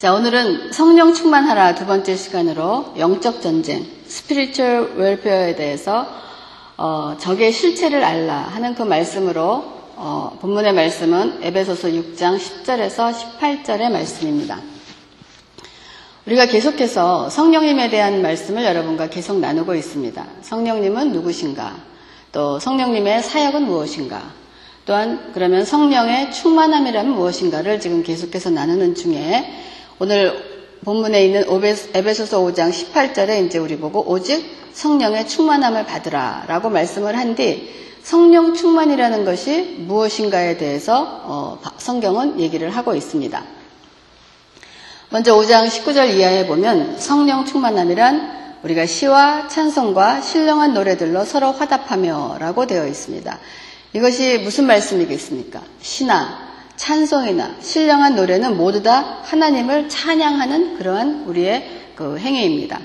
자, 오늘은 성령 충만하라 두 번째 시간으로 영적 전쟁, 스피리추얼 웰페어에 대해서 어, 적의 실체를 알라 하는 그 말씀으로 어, 본문의 말씀은 에베소서 6장 10절에서 18절의 말씀입니다. 우리가 계속해서 성령님에 대한 말씀을 여러분과 계속 나누고 있습니다. 성령님은 누구신가? 또 성령님의 사역은 무엇인가? 또한 그러면 성령의 충만함이라면 무엇인가를 지금 계속해서 나누는 중에 오늘 본문에 있는 에베소서 5장 18절에 이제 우리 보고 오직 성령의 충만함을 받으라 라고 말씀을 한 뒤 성령 충만이라는 것이 무엇인가에 대해서 어, 성경은 얘기를 하고 있습니다. 먼저 5장 19절 이하에 보면 성령 충만함이란 우리가 시와 찬송과 신령한 노래들로 서로 화답하며 라고 되어 있습니다. 이것이 무슨 말씀이겠습니까? 시나 찬송이나 신령한 노래는 모두 다 하나님을 찬양하는 그러한 우리의 그 행위입니다.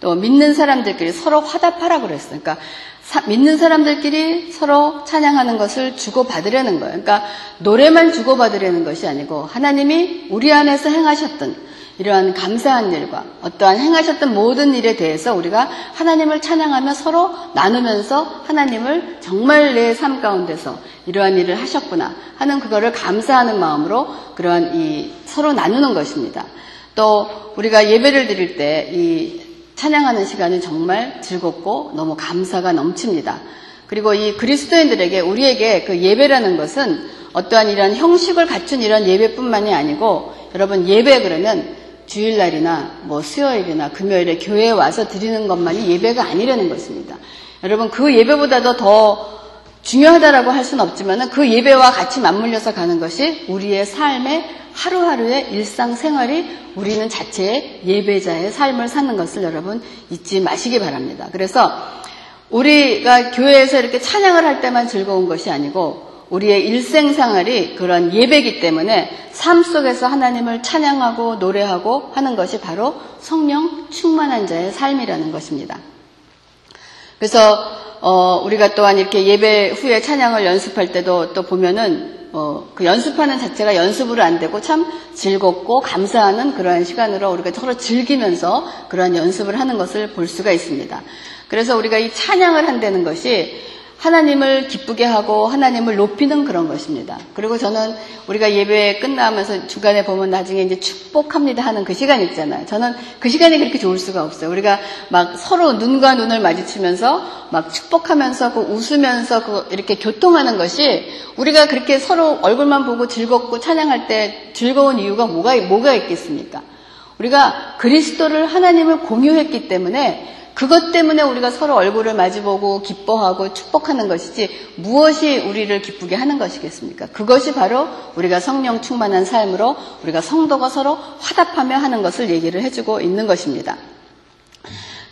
또 믿는 사람들끼리 서로 화답하라 그랬어요. 그러니까 사, 믿는 사람들끼리 서로 찬양하는 것을 주고받으려는 거예요. 그러니까 노래만 주고받으려는 것이 아니고 하나님이 우리 안에서 행하셨던 이러한 감사한 일과 어떠한 행하셨던 모든 일에 대해서 우리가 하나님을 찬양하며 서로 나누면서 하나님을 정말 내 삶 가운데서 이러한 일을 하셨구나 하는 그거를 감사하는 마음으로 그러한 이 서로 나누는 것입니다. 또 우리가 예배를 드릴 때 이 찬양하는 시간이 정말 즐겁고 너무 감사가 넘칩니다. 그리고 이 그리스도인들에게 우리에게 그 예배라는 것은 어떠한 이런 형식을 갖춘 이런 예배뿐만이 아니고 여러분 예배 그러면 주일날이나 뭐 수요일이나 금요일에 교회에 와서 드리는 것만이 예배가 아니라는 것입니다. 여러분 그 예배보다도 더 중요하다라고 할 수는 없지만 그 예배와 같이 맞물려서 가는 것이 우리의 삶의 하루하루의 일상생활이 우리는 자체의 예배자의 삶을 사는 것을 여러분 잊지 마시기 바랍니다. 그래서 우리가 교회에서 이렇게 찬양을 할 때만 즐거운 것이 아니고 우리의 일생생활이 그런 예배기 때문에 삶 속에서 하나님을 찬양하고 노래하고 하는 것이 바로 성령 충만한 자의 삶이라는 것입니다. 그래서 어, 우리가 또한 이렇게 예배 후에 찬양을 연습할 때도 또 보면은 어, 그 연습하는 자체가 연습으로 안 되고 참 즐겁고 감사하는 그러한 시간으로 우리가 서로 즐기면서 그러한 연습을 하는 것을 볼 수가 있습니다. 그래서 우리가 이 찬양을 한다는 것이 하나님을 기쁘게 하고 하나님을 높이는 그런 것입니다. 그리고 저는 우리가 예배 끝나면서 중간에 보면 나중에 이제 축복합니다 하는 그 시간 있잖아요. 저는 그 시간이 그렇게 좋을 수가 없어요. 우리가 막 서로 눈과 눈을 마주치면서 막 축복하면서 그 웃으면서 그 이렇게 교통하는 것이 우리가 그렇게 서로 얼굴만 보고 즐겁고 찬양할 때 즐거운 이유가 뭐가, 뭐가 있겠습니까? 우리가 그리스도를 하나님을 공유했기 때문에 그것 때문에 우리가 서로 얼굴을 마주보고 기뻐하고 축복하는 것이지 무엇이 우리를 기쁘게 하는 것이겠습니까? 그것이 바로 우리가 성령 충만한 삶으로 우리가 성도가 서로 화답하며 하는 것을 얘기를 해주고 있는 것입니다.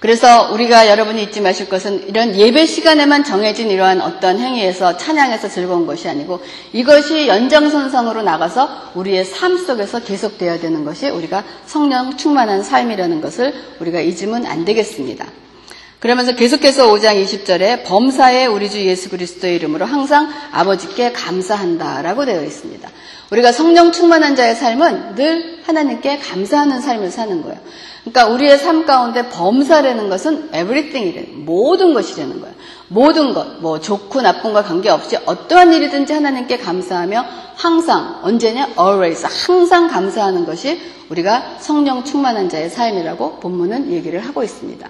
그래서 우리가 여러분이 잊지 마실 것은 이런 예배 시간에만 정해진 이러한 어떤 행위에서 찬양해서 즐거운 것이 아니고 이것이 연장선상으로 나가서 우리의 삶 속에서 계속되어야 되는 것이 우리가 성령 충만한 삶이라는 것을 우리가 잊으면 안 되겠습니다. 그러면서 계속해서 5장 20절에 범사에 우리 주 예수 그리스도의 이름으로 항상 아버지께 감사한다라고 되어 있습니다. 우리가 성령 충만한 자의 삶은 늘 하나님께 감사하는 삶을 사는 거예요. 그러니까 우리의 삶 가운데 범사라는 것은 everything이라는 모든 것이라는 거예요. 모든 것, 뭐 좋고 나쁜과 관계없이 어떠한 일이든지 하나님께 감사하며 항상 언제냐 always 항상 감사하는 것이 우리가 성령 충만한 자의 삶이라고 본문은 얘기를 하고 있습니다.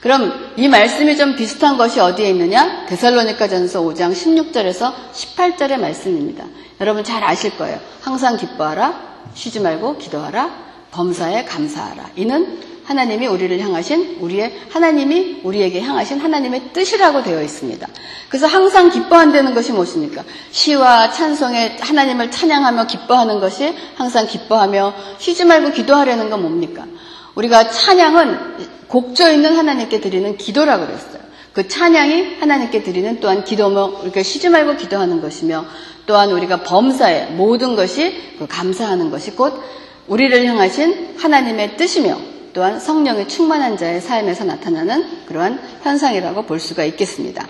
그럼 이 말씀이 좀 비슷한 것이 어디에 있느냐? 데살로니가 전서 5장 16절에서 18절의 말씀입니다. 여러분 잘 아실 거예요. 항상 기뻐하라, 쉬지 말고 기도하라, 범사에 감사하라. 이는 하나님이 우리를 향하신 우리의 하나님이 우리에게 향하신 하나님의 뜻이라고 되어 있습니다. 그래서 항상 기뻐한다는 것이 무엇입니까? 시와 찬송에 하나님을 찬양하며 기뻐하는 것이 항상 기뻐하며 쉬지 말고 기도하려는 건 뭡니까? 우리가 찬양은 곡조 있는 하나님께 드리는 기도라고 그랬어요. 그 찬양이 하나님께 드리는 또한 기도며 우리가 쉬지 말고 기도하는 것이며 또한 우리가 범사에 모든 것이 그 감사하는 것이 곧 우리를 향하신 하나님의 뜻이며 또한 성령의 충만한 자의 삶에서 나타나는 그러한 현상이라고 볼 수가 있겠습니다.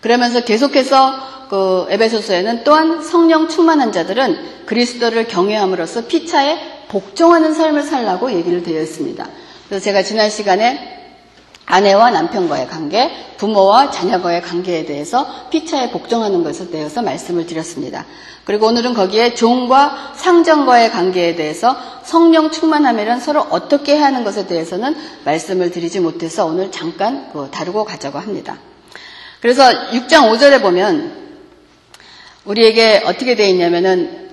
그러면서 계속해서 그 에베소서에는 또한 성령 충만한 자들은 그리스도를 경외함으로써 피차에 복종하는 삶을 살라고 얘기를 되어 있습니다. 그래서 제가 지난 시간에 아내와 남편과의 관계, 부모와 자녀과의 관계에 대해서 피차에 복종하는 것에 대해서 말씀을 드렸습니다. 그리고 오늘은 거기에 종과 상전과의 관계에 대해서 성령 충만하면 서로 어떻게 해야 하는 것에 대해서는 말씀을 드리지 못해서 오늘 잠깐 그 다루고 가자고 합니다. 그래서 6장 5절에 보면 우리에게 어떻게 되어 있냐면은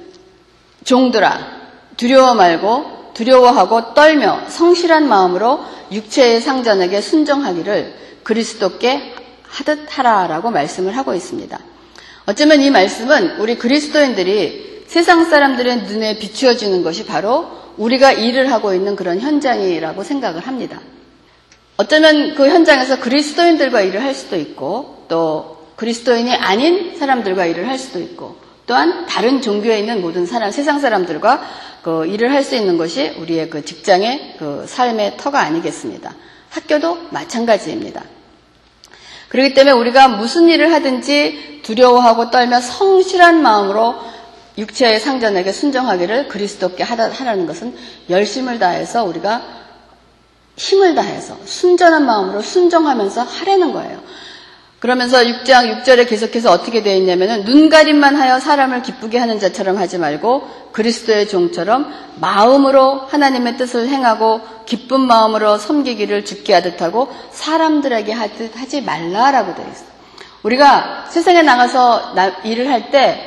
종들아 두려워 말고 두려워하고 떨며 성실한 마음으로 육체의 상전에게 순종하기를 그리스도께 하듯 하라라고 말씀을 하고 있습니다. 어쩌면 이 말씀은 우리 그리스도인들이 세상 사람들의 눈에 비추어지는 것이 바로 우리가 일을 하고 있는 그런 현장이라고 생각을 합니다. 어쩌면 그 현장에서 그리스도인들과 일을 할 수도 있고 또 그리스도인이 아닌 사람들과 일을 할 수도 있고 또한 다른 종교에 있는 모든 사람, 세상 사람들과 그 일을 할 수 있는 것이 우리의 그 직장의 그 삶의 터가 아니겠습니다. 학교도 마찬가지입니다. 그렇기 때문에 우리가 무슨 일을 하든지 두려워하고 떨며 성실한 마음으로 육체의 상전에게 순정하기를 그리스도께 하라는 것은 열심을 다해서 우리가 힘을 다해서 순전한 마음으로 순정하면서 하라는 거예요. 그러면서 6장 6절에 계속해서 어떻게 되어 있냐면은 눈 가림만 하여 사람을 기쁘게 하는 자처럼 하지 말고 그리스도의 종처럼 마음으로 하나님의 뜻을 행하고 기쁜 마음으로 섬기기를 죽게 하듯 하고 사람들에게 하듯 하지 말라라고 되어 있어요. 우리가 세상에 나가서 일을 할 때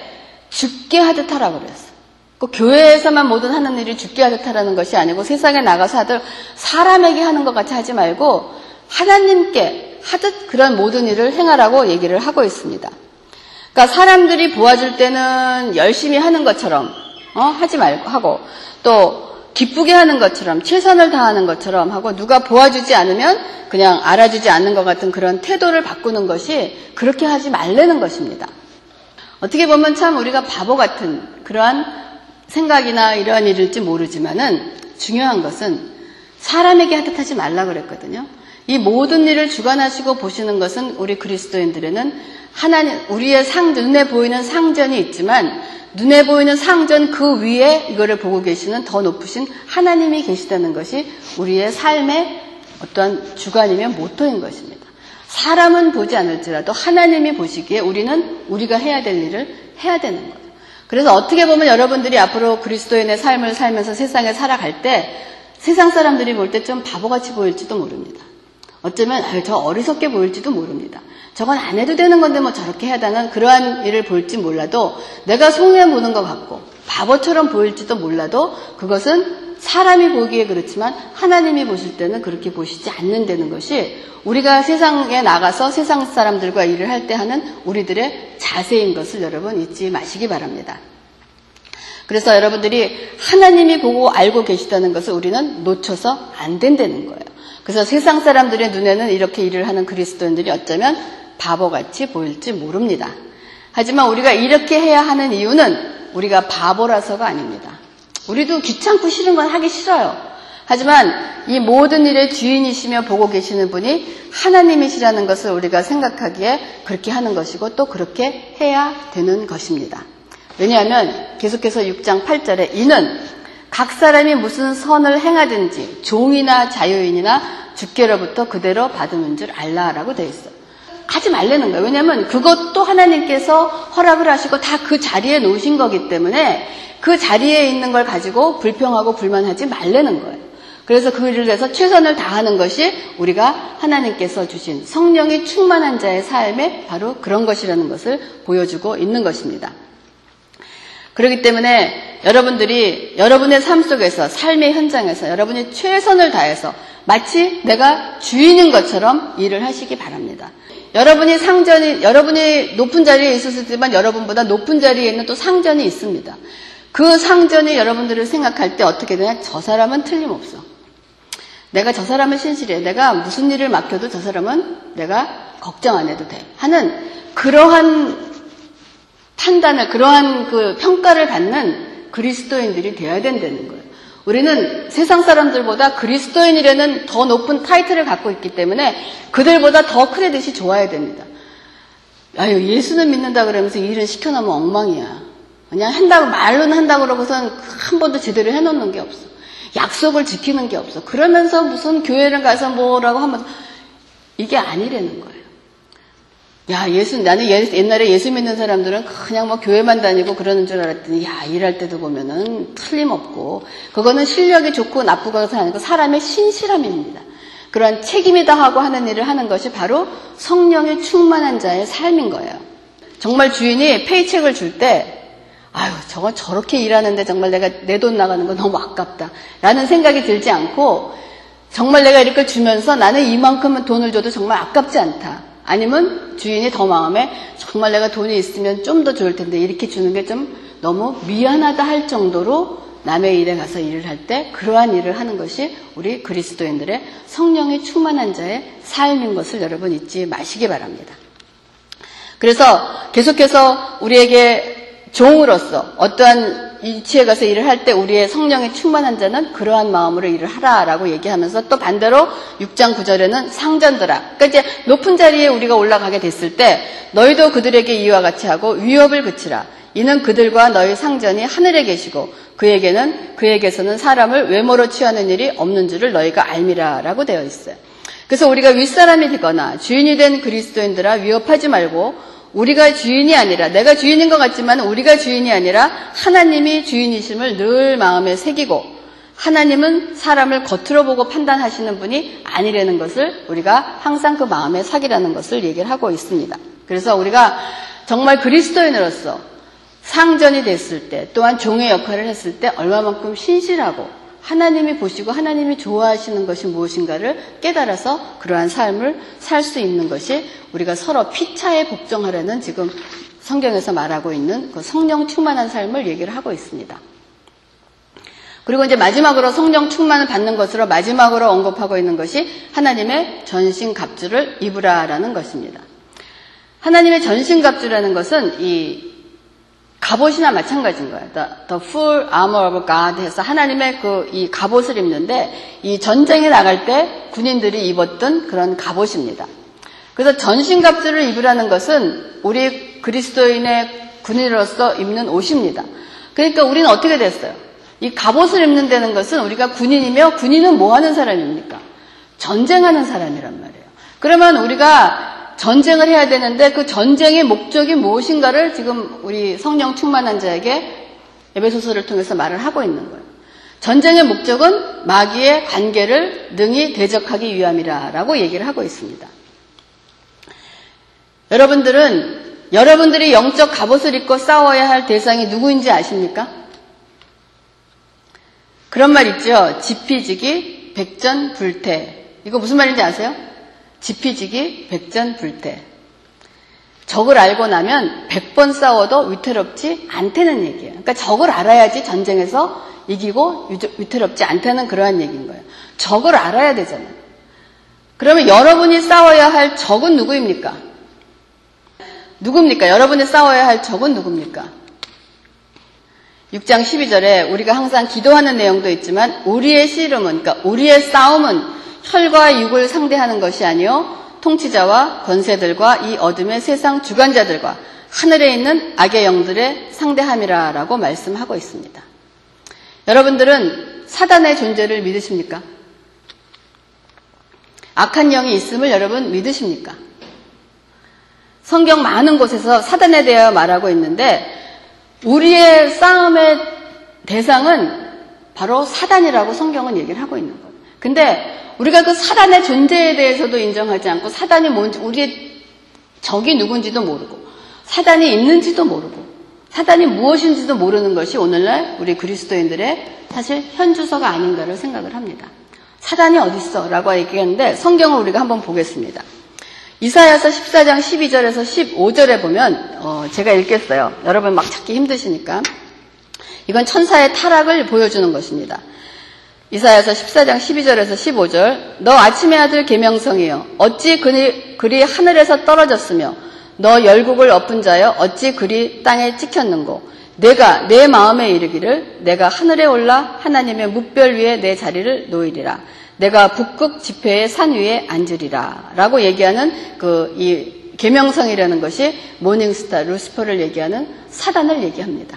죽게 하듯 하라고 그랬어요. 그 교회에서만 모든 하는 일이 죽게 하듯 하라는 것이 아니고 세상에 나가서 하들 사람에게 하는 것 같이 하지 말고 하나님께 하듯 그런 모든 일을 행하라고 얘기를 하고 있습니다. 그러니까 사람들이 보아줄 때는 열심히 하는 것처럼 어? 하지 말고 하고 또 기쁘게 하는 것처럼 최선을 다하는 것처럼 하고 누가 보아주지 않으면 그냥 알아주지 않는 것 같은 그런 태도를 바꾸는 것이 그렇게 하지 말라는 것입니다. 어떻게 보면 참 우리가 바보 같은 그러한 생각이나 이러한 일일지 모르지만은 중요한 것은 사람에게 하듯 하지 말라 그랬거든요. 이 모든 일을 주관하시고 보시는 것은 우리 그리스도인들에는 하나님, 우리의 상, 눈에 보이는 상전이 있지만 눈에 보이는 상전 그 위에 이거를 보고 계시는 더 높으신 하나님이 계시다는 것이 우리의 삶의 어떠한 주관이면 모토인 것입니다. 사람은 보지 않을지라도 하나님이 보시기에 우리는 우리가 해야 될 일을 해야 되는 거예요. 그래서 어떻게 보면 여러분들이 앞으로 그리스도인의 삶을 살면서 세상에 살아갈 때 세상 사람들이 볼 때 좀 바보같이 보일지도 모릅니다. 어쩌면 저 어리석게 보일지도 모릅니다. 저건 안 해도 되는 건데 뭐 저렇게 해야되는 그러한 일을 볼지 몰라도 내가 손해 보는 것 같고 바보처럼 보일지도 몰라도 그것은 사람이 보기에 그렇지만 하나님이 보실 때는 그렇게 보시지 않는다는 것이 우리가 세상에 나가서 세상 사람들과 일을 할 때 하는 우리들의 자세인 것을 여러분 잊지 마시기 바랍니다. 그래서 여러분들이 하나님이 보고 알고 계시다는 것을 우리는 놓쳐서 안 된다는 거예요. 그래서 세상 사람들의 눈에는 이렇게 일을 하는 그리스도인들이 어쩌면 바보같이 보일지 모릅니다. 하지만 우리가 이렇게 해야 하는 이유는 우리가 바보라서가 아닙니다. 우리도 귀찮고 싫은 건 하기 싫어요. 하지만 이 모든 일의 주인이시며 보고 계시는 분이 하나님이시라는 것을 우리가 생각하기에 그렇게 하는 것이고 또 그렇게 해야 되는 것입니다. 왜냐하면 계속해서 6장 8절에 이는 각 사람이 무슨 선을 행하든지 종이나 자유인이나 주께로부터 그대로 받으는 줄 알라라고 되어 있어. 하지 말라는 거예요. 왜냐하면 그것도 하나님께서 허락을 하시고 다 그 자리에 놓으신 거기 때문에 그 자리에 있는 걸 가지고 불평하고 불만하지 말라는 거예요. 그래서 그 일을 해서 최선을 다하는 것이 우리가 하나님께서 주신 성령이 충만한 자의 삶에 바로 그런 것이라는 것을 보여주고 있는 것입니다. 그렇기 때문에 여러분들이 여러분의 삶 속에서 삶의 현장에서 여러분이 최선을 다해서 마치 내가 주인인 것처럼 일을 하시기 바랍니다. 여러분이 상전이 여러분이 높은 자리에 있었을 때만 여러분보다 높은 자리에 있는 또 상전이 있습니다. 그 상전이 여러분들을 생각할 때 어떻게 되냐? 저 사람은 틀림없어. 내가 저 사람은 신실해. 내가 무슨 일을 맡겨도 저 사람은 내가 걱정 안 해도 돼. 하는 그러한 판단을 그러한 그 평가를 받는 그리스도인들이 되어야 된다는 거예요. 우리는 세상 사람들보다 그리스도인이라는 더 높은 타이틀을 갖고 있기 때문에 그들보다 더 크레딧이 좋아야 됩니다. 아유, 예수는 믿는다 그러면서 일은 시켜놓으면 엉망이야. 그냥 한다고 말로는 한다고 그러고선 한 번도 제대로 해놓는 게 없어. 약속을 지키는 게 없어. 그러면서 무슨 교회를 가서 뭐라고 하면서 이게 아니라는 거예요. 야, 예수, 나는 예, 옛날에 예수 믿는 사람들은 그냥 뭐 교회만 다니고 그러는 줄 알았더니, 야, 일할 때도 보면은 틀림없고, 그거는 실력이 좋고 나쁘고가 아니고 사람의 신실함입니다. 그런 책임이 다하고 하는 일을 하는 것이 바로 성령의 충만한 자의 삶인 거예요. 정말 주인이 페이첵을 줄 때, 아유, 저건 저렇게 일하는데 정말 내가 내 돈 나가는 거 너무 아깝다. 라는 생각이 들지 않고, 정말 내가 이렇게 주면서 나는 이만큼은 돈을 줘도 정말 아깝지 않다. 아니면 주인이 더 마음에 정말 내가 돈이 있으면 좀 더 좋을 텐데 이렇게 주는 게 좀 너무 미안하다 할 정도로 남의 일에 가서 일을 할 때 그러한 일을 하는 것이 우리 그리스도인들의 성령이 충만한 자의 삶인 것을 여러분 잊지 마시기 바랍니다. 그래서 계속해서 우리에게 종으로서 어떠한 이치에 가서 일을 할 때 우리의 성령이 충만한 자는 그러한 마음으로 일을 하라라고 얘기하면서 또 반대로 6장 9절에는 상전들아. 그러니까 이제 높은 자리에 우리가 올라가게 됐을 때 너희도 그들에게 이와 같이 하고 위협을 그치라. 이는 그들과 너희 상전이 하늘에 계시고 그에게는 그에게서는 사람을 외모로 취하는 일이 없는 줄을 너희가 알미라라고 되어 있어요. 그래서 우리가 윗사람이 되거나 주인이 된 그리스도인들아 위협하지 말고 우리가 주인이 아니라 내가 주인인 것 같지만 우리가 주인이 아니라 하나님이 주인이심을 늘 마음에 새기고 하나님은 사람을 겉으로 보고 판단하시는 분이 아니라는 것을 우리가 항상 그 마음에 사기라는 것을 얘기를 하고 있습니다. 그래서 우리가 정말 그리스도인으로서 상전이 됐을 때 또한 종의 역할을 했을 때 얼마만큼 신실하고 하나님이 보시고 하나님이 좋아하시는 것이 무엇인가를 깨달아서 그러한 삶을 살 수 있는 것이 우리가 서로 피차에 복종하라는 지금 성경에서 말하고 있는 그 성령 충만한 삶을 얘기를 하고 있습니다. 그리고 이제 마지막으로 성령 충만을 받는 것으로 마지막으로 언급하고 있는 것이 하나님의 전신 갑주를 입으라라는 것입니다. 하나님의 전신 갑주라는 것은 이 갑옷이나 마찬가지인 거예요. The, the full armor of God 해서 하나님의 그 이 갑옷을 입는데 이 전쟁에 나갈 때 군인들이 입었던 그런 갑옷입니다. 그래서 전신갑주를 입으라는 것은 우리 그리스도인의 군인으로서 입는 옷입니다. 그러니까 우리는 어떻게 됐어요? 이 갑옷을 입는다는 것은 우리가 군인이며 군인은 뭐 하는 사람입니까? 전쟁하는 사람이란 말이에요. 그러면 우리가 전쟁을 해야 되는데 그 전쟁의 목적이 무엇인가를 지금 우리 성령 충만한 자에게 에베소서를 통해서 말을 하고 있는 거예요. 전쟁의 목적은 마귀의 관계를 능히 대적하기 위함이라라고 얘기를 하고 있습니다. 여러분들은 여러분들이 영적 갑옷을 입고 싸워야 할 대상이 누구인지 아십니까? 그런 말 있죠. 지피지기 백전불태. 이거 무슨 말인지 아세요? 지피지기 백전불태. 적을 알고 나면 100번 싸워도 위태롭지 않다는 얘기예요. 그러니까 적을 알아야지 전쟁에서 이기고 위태롭지 않다는 그러한 얘기인 거예요. 적을 알아야 되잖아요. 그러면 여러분이 싸워야 할 적은 누구입니까? 누굽니까? 여러분이 싸워야 할 적은 누굽니까? 6장 12절에 우리가 항상 기도하는 내용도 있지만 우리의 씨름은, 그러니까 우리의 싸움은 혈과 육을 상대하는 것이 아니요 통치자와 권세들과 이 어둠의 세상 주관자들과 하늘에 있는 악의 영들의 상대함이라라고 말씀하고 있습니다. 여러분들은 사단의 존재를 믿으십니까? 악한 영이 있음을 여러분 믿으십니까? 성경 많은 곳에서 사단에 대하여 말하고 있는데 우리의 싸움의 대상은 바로 사단이라고 성경은 얘기를 하고 있는 거예요. 근데 우리가 그 사단의 존재에 대해서도 인정하지 않고 사단이 뭔지 우리의 적이 누군지도 모르고 사단이 있는지도 모르고 사단이 무엇인지도 모르는 것이 오늘날 우리 그리스도인들의 사실 현주소가 아닌가를 생각을 합니다. 사단이 어딨어? 라고 얘기했는데 성경을 우리가 한번 보겠습니다. 이사야서 14장 12절에서 15절에 보면 어, 제가 읽겠어요. 여러분 막 찾기 힘드시니까 이건 천사의 타락을 보여주는 것입니다. 이사야서 14장 12절에서 15절 너 아침의 아들 계명성이여. 어찌 그리, 그리 하늘에서 떨어졌으며 너 열국을 엎은 자여 어찌 그리 땅에 찍혔는고? 내가 내 마음에 이르기를 내가 하늘에 올라 하나님의 묵별 위에 내 자리를 놓이리라. 내가 북극 지폐의 산 위에 앉으리라. 라고 얘기하는 그 이 계명성이라는 것이 모닝스타 루스퍼를 얘기하는 사단을 얘기합니다.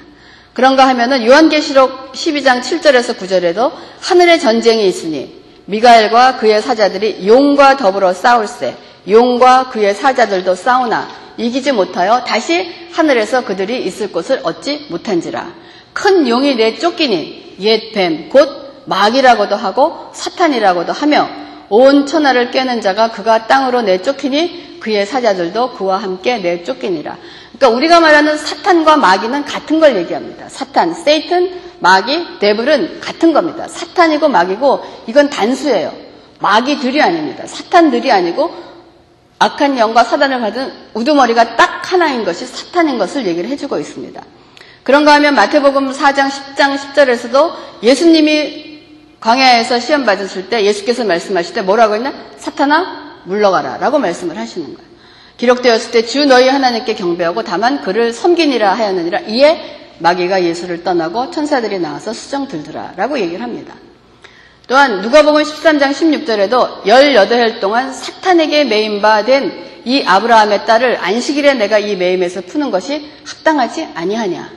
그런가 하면은 요한계시록 12장 7절에서 9절에도 하늘의 전쟁이 있으니 미가엘과 그의 사자들이 용과 더불어 싸울세 용과 그의 사자들도 싸우나 이기지 못하여 다시 하늘에서 그들이 있을 곳을 얻지 못한지라 큰 용이 내쫓기니 옛 뱀 곧 마귀라고도 하고 사탄이라고도 하며 온 천하를 깨는 자가 그가 땅으로 내쫓기니 그의 사자들도 그와 함께 내쫓기니라. 그러니까 우리가 말하는 사탄과 마귀는 같은 걸 얘기합니다. 사탄, 세이튼, 마귀, 데블은 같은 겁니다. 사탄이고 마귀고 이건 단수예요. 마귀들이 아닙니다. 사탄들이 아니고 악한 영과 사단을 받은 우두머리가 딱 하나인 것이 사탄인 것을 얘기를 해주고 있습니다. 그런가 하면 마태복음 4장 10장 10절에서도 예수님이 광야에서 시험 받으실 때 예수께서 말씀하실 때 뭐라고 했나? 사탄아 물러가라 라고 말씀을 하시는 거예요. 기록되었을 때 주 너희 하나님께 경배하고 다만 그를 섬기니라 하였느니라 이에 마귀가 예수를 떠나고 천사들이 나와서 수정 들더라 라고 얘기를 합니다. 또한 누가복음 13장 16절에도 18해 동안 사탄에게 매임바 된 이 아브라함의 딸을 안식일에 내가 이 매임에서 푸는 것이 합당하지 아니하냐.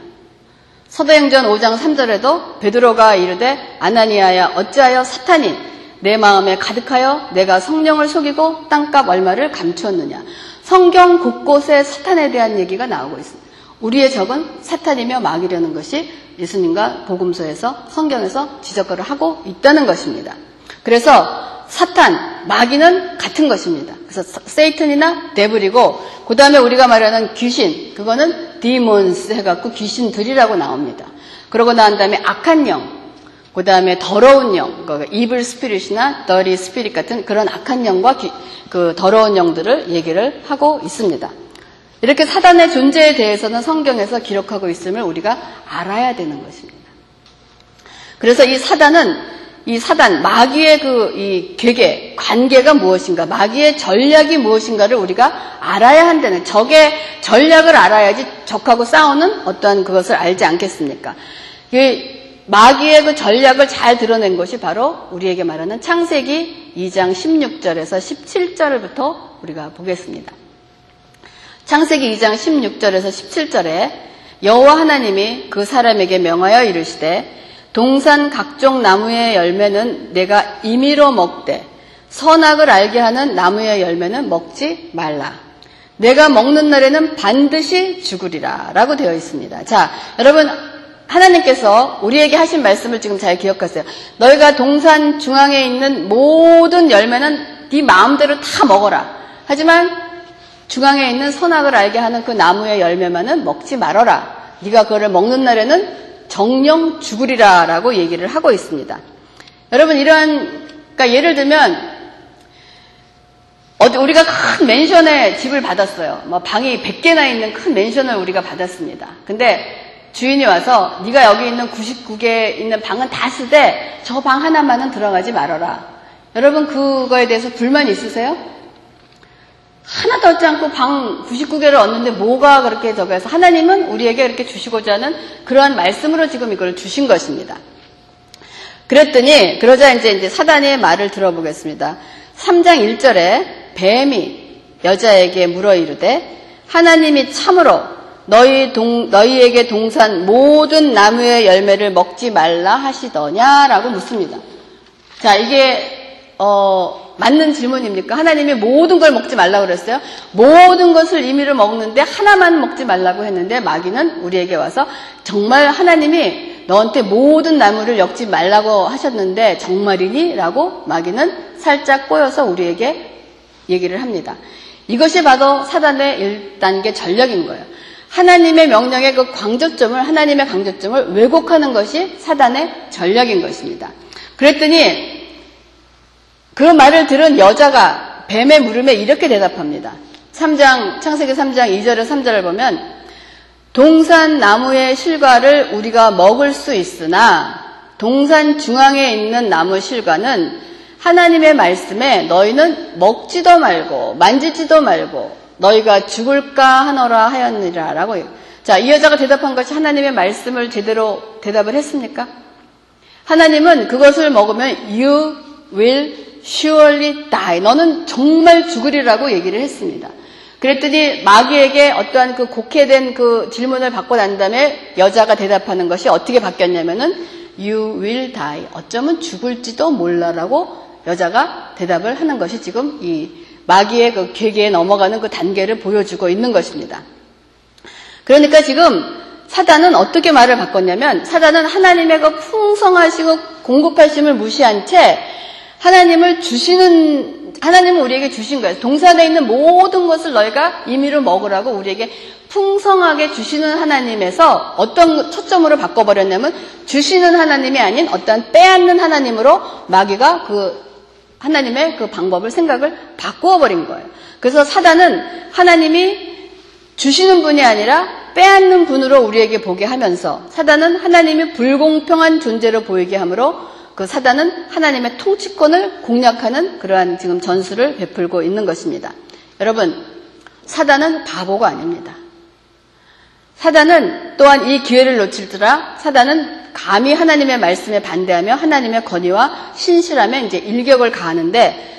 서도행전 5장 3절에도 베드로가 이르되 아나니아야 어찌하여 사탄이 내 마음에 가득하여 내가 성령을 속이고 땅값 얼마를 감추었느냐. 성경 곳곳에 사탄에 대한 얘기가 나오고 있습니다. 우리의 적은 사탄이며 마귀라는 것이 예수님과 복음서에서 성경에서 지적을 하고 있다는 것입니다. 그래서 사탄, 마귀는 같은 것입니다. 그래서 세이튼이나 데블이고 그 다음에 우리가 말하는 귀신, 그거는 디몬스 해갖고 귀신들이라고 나옵니다. 그러고 난 다음에 악한 영, 그 다음에 더러운 영, 이블 스피릿이나 더리 스피릿 같은 그런 악한 영과 귀, 그 더러운 영들을 얘기를 하고 있습니다. 이렇게 사단의 존재에 대해서는 성경에서 기록하고 있음을 우리가 알아야 되는 것입니다. 그래서 이 사단은 이 사단, 마귀의 그, 이 괴계, 관계가 무엇인가, 마귀의 전략이 무엇인가를 우리가 알아야 한다는, 적의 전략을 알아야지 적하고 싸우는 어떠한 그것을 알지 않겠습니까? 이 마귀의 그 전략을 잘 드러낸 것이 바로 우리에게 말하는 창세기 2장 16절에서 17절부터 우리가 보겠습니다. 창세기 2장 16절에서 17절에 여호와 하나님이 그 사람에게 명하여 이르시되 동산 각종 나무의 열매는 내가 임의로 먹되 선악을 알게 하는 나무의 열매는 먹지 말라. 내가 먹는 날에는 반드시 죽으리라. 라고 되어 있습니다. 자, 여러분, 하나님께서 우리에게 하신 말씀을 지금 잘 기억하세요. 너희가 동산 중앙에 있는 모든 열매는 네 마음대로 다 먹어라. 하지만 중앙에 있는 선악을 알게 하는 그 나무의 열매만은 먹지 말어라. 네가 그거를 먹는 날에는 정령 죽으리라라고 얘기를 하고 있습니다. 여러분 이러한 그러니까 예를 들면 우리가 큰 맨션에 집을 받았어요. 뭐 방이 100개나 있는 큰 맨션을 우리가 받았습니다. 근데 주인이 와서 네가 여기 있는 99개 있는 방은 다 쓰되 저 방 하나만은 들어가지 말아라. 여러분 그거에 대해서 불만 있으세요? 하나도 얻지 않고 방 99개를 얻는데 뭐가 그렇게 적어서 하나님은 우리에게 이렇게 주시고자 하는 그러한 말씀으로 지금 이걸 주신 것입니다. 그랬더니 그러자 이제 이제 사단의 말을 들어보겠습니다. 3장 1절에 뱀이 여자에게 물어 이르되 하나님이 참으로 너희 동, 너희에게 동산 모든 나무의 열매를 먹지 말라 하시더냐라고 묻습니다. 자, 이게 어 맞는 질문입니까? 하나님이 모든 걸 먹지 말라고 그랬어요. 모든 것을 임의로 먹는데 하나만 먹지 말라고 했는데 마귀는 우리에게 와서 정말 하나님이 너한테 모든 나무를 엮지 말라고 하셨는데 정말이니? 라고 마귀는 살짝 꼬여서 우리에게 얘기를 합니다. 이것이 바로 사단의 1단계 전략인 거예요. 하나님의 명령의 그 강조점을, 하나님의 강조점을 왜곡하는 것이 사단의 전략인 것입니다. 그랬더니 그 말을 들은 여자가 뱀의 물음에 이렇게 대답합니다. 3장, 창세기 3장 2절에 3절을 보면, 동산 나무의 실과를 우리가 먹을 수 있으나, 동산 중앙에 있는 나무 실과는 하나님의 말씀에 너희는 먹지도 말고, 만지지도 말고, 너희가 죽을까 하노라 하였느라 라고. 자, 이 여자가 대답한 것이 하나님의 말씀을 제대로 대답을 했습니까? 하나님은 그것을 먹으면 you will surely die. 너는 정말 죽으리라고 얘기를 했습니다. 그랬더니 마귀에게 어떠한 그 곡해된 그 질문을 받고 난 다음에 여자가 대답하는 것이 어떻게 바뀌었냐면은 You will die. 어쩌면 죽을지도 몰라라고 여자가 대답을 하는 것이 지금 이 마귀의 그 괴계에 넘어가는 그 단계를 보여주고 있는 것입니다. 그러니까 지금 사단은 어떻게 말을 바꿨냐면 사단은 하나님의 그 풍성하시고 공급하심을 무시한 채 하나님을 주시는 하나님은 우리에게 주신 거예요. 동산에 있는 모든 것을 너희가 임의로 먹으라고 우리에게 풍성하게 주시는 하나님에서 어떤 초점으로 바꿔버렸냐면 주시는 하나님이 아닌 어떤 빼앗는 하나님으로 마귀가 그 하나님의 그 방법을 생각을 바꾸어 버린 거예요. 그래서 사단은 하나님이 주시는 분이 아니라 빼앗는 분으로 우리에게 보게 하면서 사단은 하나님이 불공평한 존재로 보이게 하므로 그 사단은 하나님의 통치권을 공략하는 그러한 지금 전술을 베풀고 있는 것입니다. 여러분, 사단은 바보가 아닙니다. 사단은 또한 이 기회를 놓칠더라 사단은 감히 하나님의 말씀에 반대하며 하나님의 권위와 신실함에 이제 일격을 가하는데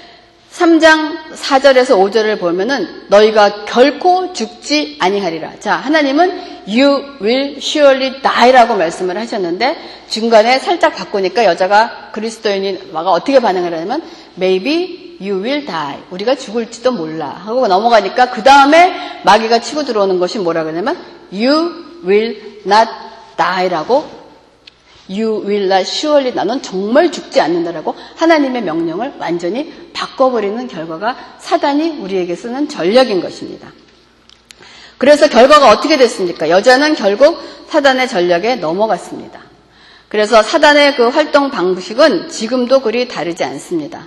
3장 4절에서 5절을 보면은 너희가 결코 죽지 아니하리라. 자, 하나님은 you will surely die라고 말씀을 하셨는데 중간에 살짝 바꾸니까 여자가 그리스도인이 와가 어떻게 반응을 하냐면 maybe you will die. 우리가 죽을지도 몰라 하고 넘어가니까 그 다음에 마귀가 치고 들어오는 것이 뭐라 그러냐면 you will not die라고 You will not surely 나는 정말 죽지 않는다라고 하나님의 명령을 완전히 바꿔버리는 결과가 사단이 우리에게 쓰는 전략인 것입니다. 그래서 결과가 어떻게 됐습니까? 여자는 결국 사단의 전략에 넘어갔습니다. 그래서 사단의 그 활동 방식은 지금도 그리 다르지 않습니다.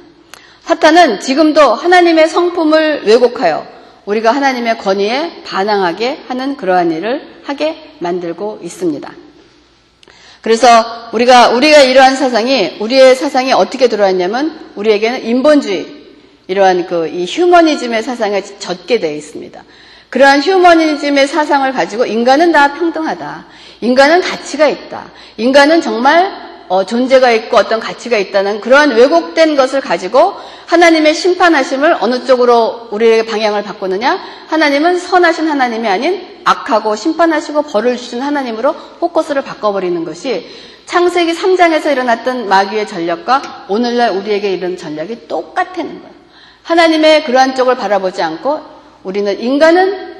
사탄은 지금도 하나님의 성품을 왜곡하여 우리가 하나님의 권위에 반항하게 하는 그러한 일을 하게 만들고 있습니다. 그래서 우리가 우리가 이러한 사상이 우리의 사상이 어떻게 들어왔냐면 우리에게는 인본주의 이러한 그 이 휴머니즘의 사상에 젖게 되어 있습니다. 그러한 휴머니즘의 사상을 가지고 인간은 다 평등하다. 인간은 가치가 있다. 인간은 정말 어, 존재가 있고 어떤 가치가 있다는 그러한 왜곡된 것을 가지고 하나님의 심판하심을 어느 쪽으로 우리에게 방향을 바꾸느냐? 하나님은 선하신 하나님이 아닌 악하고 심판하시고 벌을 주신 하나님으로 포커스를 바꿔버리는 것이 창세기 3장에서 일어났던 마귀의 전략과 오늘날 우리에게 이런 전략이 똑같다는 거예요. 하나님의 그러한 쪽을 바라보지 않고 우리는 인간은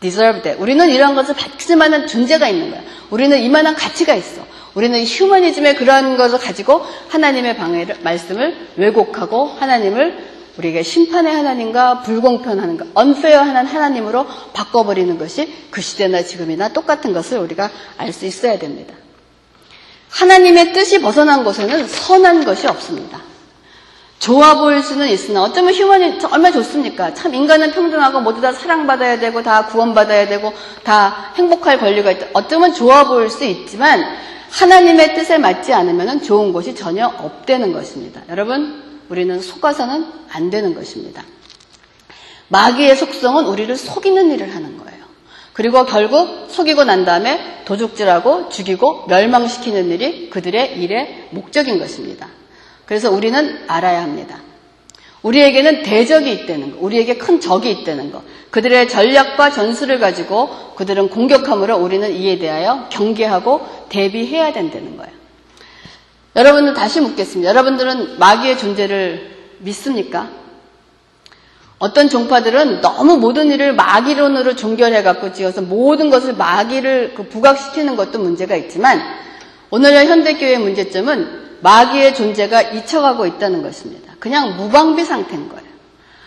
deserved. 우리는 이러한 것을 받지 만한 존재가 있는 거야. 우리는 이만한 가치가 있어. 우리는 휴머니즘의 그런 것을 가지고 하나님의 방해를, 말씀을 왜곡하고 하나님을 우리에게 심판의 하나님과 불공평하는가, 언페어하는 하나님으로 바꿔버리는 것이 그 시대나 지금이나 똑같은 것을 우리가 알 수 있어야 됩니다. 하나님의 뜻이 벗어난 곳에는 선한 것이 없습니다. 좋아 보일 수는 있으나 어쩌면 휴먼이 얼마나 좋습니까? 참 인간은 평등하고 모두 다 사랑받아야 되고 다 구원받아야 되고 다 행복할 권리가 있다. 어쩌면 좋아 보일 수 있지만 하나님의 뜻에 맞지 않으면 좋은 것이 전혀 없다는 것입니다. 여러분, 우리는 속아서는 안 되는 것입니다. 마귀의 속성은 우리를 속이는 일을 하는 거예요. 그리고 결국 속이고 난 다음에 도둑질하고 죽이고 멸망시키는 일이 그들의 일의 목적인 것입니다. 그래서 우리는 알아야 합니다. 우리에게는 대적이 있다는 거, 우리에게 큰 적이 있다는 거, 그들의 전략과 전술을 가지고 그들은 공격함으로 우리는 이에 대하여 경계하고 대비해야 된다는 거예요. 여러분들 다시 묻겠습니다. 여러분들은 마귀의 존재를 믿습니까? 어떤 종파들은 너무 모든 일을 마귀론으로 종결해갖고 지어서 모든 것을 마귀를 그 부각시키는 것도 문제가 있지만 오늘날 현대교회의 문제점은 마귀의 존재가 잊혀가고 있다는 것입니다. 그냥 무방비 상태인 거예요.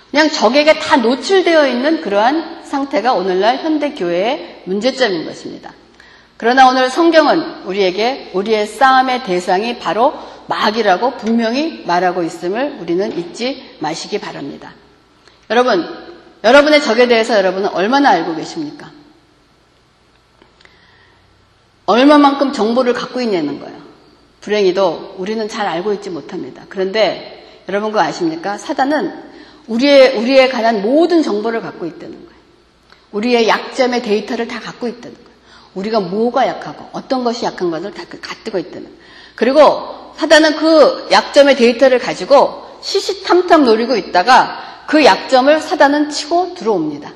그냥 적에게 다 노출되어 있는 그러한 상태가 오늘날 현대 교회의 문제점인 것입니다. 그러나 오늘 성경은 우리에게 우리의 싸움의 대상이 바로 마귀라고 분명히 말하고 있음을 우리는 잊지 마시기 바랍니다. 여러분, 여러분의 적에 대해서 여러분은 얼마나 알고 계십니까? 얼마만큼 정보를 갖고 있냐는 거예요. 불행히도 우리는 잘 알고 있지 못합니다. 그런데 여러분 그거 아십니까? 사단은 우리의, 우리에 관한 모든 정보를 갖고 있다는 거예요. 우리의 약점의 데이터를 다 갖고 있다는 거예요. 우리가 뭐가 약하고 어떤 것이 약한 것을 다 갖고 있다는 거예요. 그리고 사단은 그 약점의 데이터를 가지고 시시탐탐 노리고 있다가 그 약점을 사단은 치고 들어옵니다.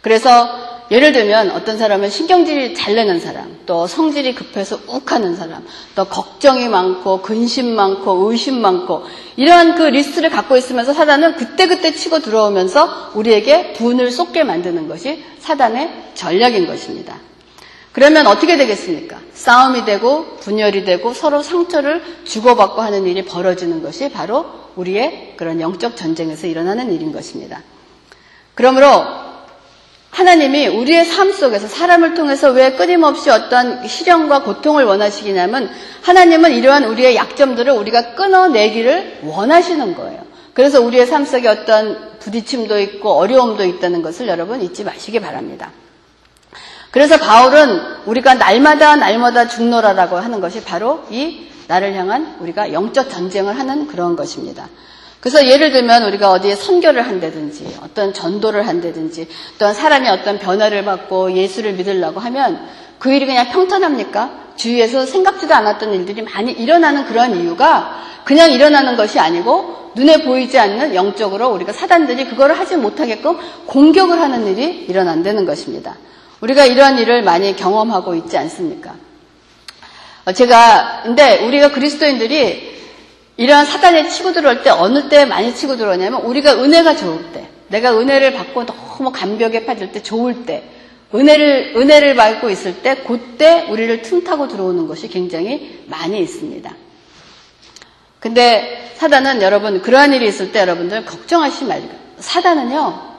그래서 예를 들면 어떤 사람은 신경질이 잘 내는 사람, 또 성질이 급해서 욱하는 사람, 또 걱정이 많고 근심 많고 의심 많고 이러한 그 리스트를 갖고 있으면서 사단은 그때그때 치고 들어오면서 우리에게 분을 쏟게 만드는 것이 사단의 전략인 것입니다. 그러면 어떻게 되겠습니까? 싸움이 되고 분열이 되고 서로 상처를 주고받고 하는 일이 벌어지는 것이 바로 우리의 그런 영적 전쟁에서 일어나는 일인 것입니다. 그러므로 하나님이 우리의 삶 속에서 사람을 통해서 왜 끊임없이 어떤 시련과 고통을 원하시기냐면 하나님은 이러한 우리의 약점들을 우리가 끊어내기를 원하시는 거예요. 그래서 우리의 삶 속에 어떤 부딪힘도 있고 어려움도 있다는 것을 여러분 잊지 마시기 바랍니다. 그래서 바울은 우리가 날마다 날마다 죽노라라고 하는 것이 바로 이 나를 향한 우리가 영적 전쟁을 하는 그런 것입니다. 그래서 예를 들면 우리가 어디에 선교를 한다든지 어떤 전도를 한다든지 또한 사람이 어떤 변화를 받고 예수를 믿으려고 하면 그 일이 그냥 평탄합니까? 주위에서 생각지도 않았던 일들이 많이 일어나는 그런 이유가 그냥 일어나는 것이 아니고 눈에 보이지 않는 영적으로 우리가 사단들이 그거를 하지 못하게끔 공격을 하는 일이 일어난다는 것입니다. 우리가 이러한 일을 많이 경험하고 있지 않습니까? 어, 제가 근데 우리가 그리스도인들이 이러한 사단에 치고 들어올 때 어느 때 많이 치고 들어오냐면 우리가 은혜가 좋을 때, 내가 은혜를 받고 너무 감벽에 빠질 때 좋을 때, 은혜를 은혜를 받고 있을 때 그때 우리를 틈타고 들어오는 것이 굉장히 많이 있습니다. 근데 사단은 여러분 그러한 일이 있을 때 여러분들 걱정하시지 말고 사단은요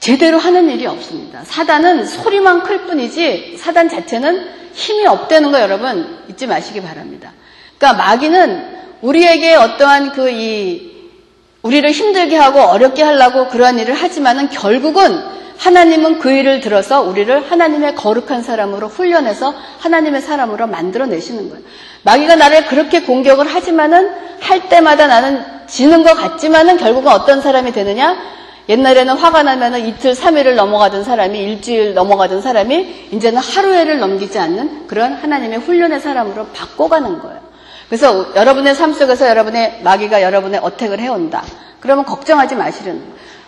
제대로 하는 일이 없습니다. 사단은 소리만 클 뿐이지 사단 자체는 힘이 없다는 거 여러분 잊지 마시기 바랍니다. 그러니까 마귀는 우리에게 어떠한 그 이 우리를 힘들게 하고 어렵게 하려고 그러한 일을 하지만은 결국은 하나님은 그 일을 들어서 우리를 하나님의 거룩한 사람으로 훈련해서 하나님의 사람으로 만들어내시는 거예요. 마귀가 나를 그렇게 공격을 하지만은 할 때마다 나는 지는 것 같지만은 결국은 어떤 사람이 되느냐? 옛날에는 화가 나면은 이틀, 3일을 넘어가던 사람이 일주일 넘어가던 사람이 이제는 하루에를 넘기지 않는 그런 하나님의 훈련의 사람으로 바꿔가는 거예요. 그래서 여러분의 삶 속에서 여러분의 마귀가 여러분의 어택을 해온다. 그러면 걱정하지 마시는.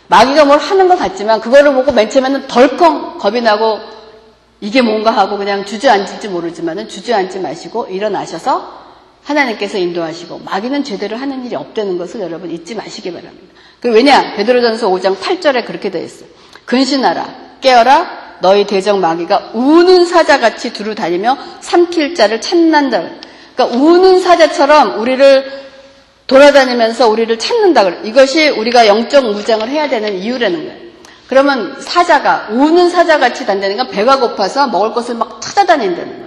마귀가 뭘 하는 것 같지만 그거를 보고 맨 처음에는 덜컹 겁이 나고 이게 뭔가 하고 그냥 주저앉을지 모르지만은 주저앉지 마시고 일어나셔서 하나님께서 인도하시고 마귀는 제대로 하는 일이 없다는 것을 여러분 잊지 마시기 바랍니다. 그 왜냐? 베드로전서 5장 8절에 그렇게 되어 있어요. 근신하라 깨어라 너희 대적 마귀가 우는 사자같이 두루 다니며 삼킬 자를 찾는다. 그러니까 우는 사자처럼 우리를 돌아다니면서 우리를 찾는다. 이것이 우리가 영적 무장을 해야 되는 이유라는 거예요. 그러면 사자가 우는 사자 같이 다니는 배가 고파서 먹을 것을 막 찾아다닌다는 거예요.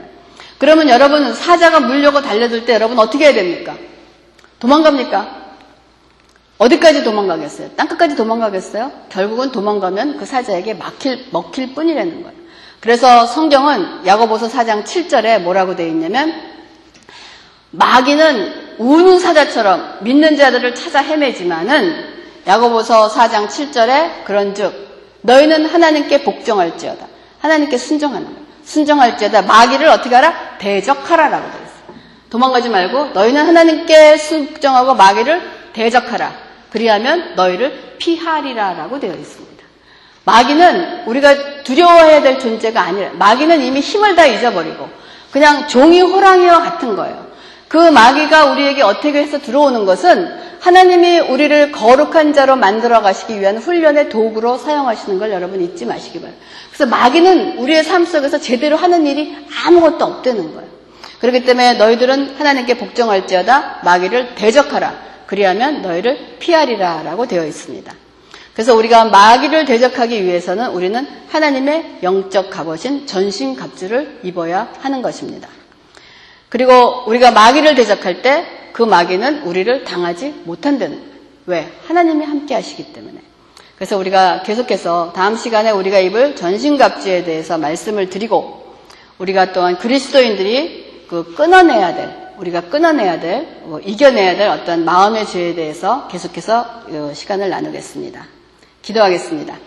그러면 여러분 사자가 물려고 달려들 때 여러분 어떻게 해야 됩니까? 도망갑니까? 어디까지 도망가겠어요? 땅끝까지 도망가겠어요? 결국은 도망가면 그 사자에게 막힐, 먹힐 뿐이라는 거예요. 그래서 성경은 야고보서 4장 7절에 뭐라고 되어 있냐면 마귀는 우는 사자처럼 믿는 자들을 찾아 헤매지만은 야고보서 4장 7절에 그런즉 너희는 하나님께 복종할지어다. 하나님께 순종하는 거예요. 순종할지어다. 마귀를 어떻게 하라? 대적하라라고 되어 있어요. 도망가지 말고 너희는 하나님께 순종하고 마귀를 대적하라. 그리하면 너희를 피하리라라고 되어 있습니다. 마귀는 우리가 두려워해야 될 존재가 아니라 마귀는 이미 힘을 다 잊어버리고 그냥 종이 호랑이와 같은 거예요. 그 마귀가 우리에게 어떻게 해서 들어오는 것은 하나님이 우리를 거룩한 자로 만들어 가시기 위한 훈련의 도구로 사용하시는 걸 여러분 잊지 마시기 바랍니다. 그래서 마귀는 우리의 삶 속에서 제대로 하는 일이 아무것도 없다는 거예요. 그렇기 때문에 너희들은 하나님께 복종할지어다 마귀를 대적하라. 그리하면 너희를 피하리라 라고 되어 있습니다. 그래서 우리가 마귀를 대적하기 위해서는 우리는 하나님의 영적 갑옷인 전신 갑주를 입어야 하는 것입니다. 그리고 우리가 마귀를 대적할 때 그 마귀는 우리를 당하지 못한다는 거예요. 왜? 하나님이 함께 하시기 때문에. 그래서 우리가 계속해서 다음 시간에 우리가 입을 전신갑주에 대해서 말씀을 드리고 우리가 또한 그리스도인들이 그 끊어내야 될 우리가 끊어내야 될, 뭐 이겨내야 될 어떤 마음의 죄에 대해서 계속해서 어, 시간을 나누겠습니다. 기도하겠습니다.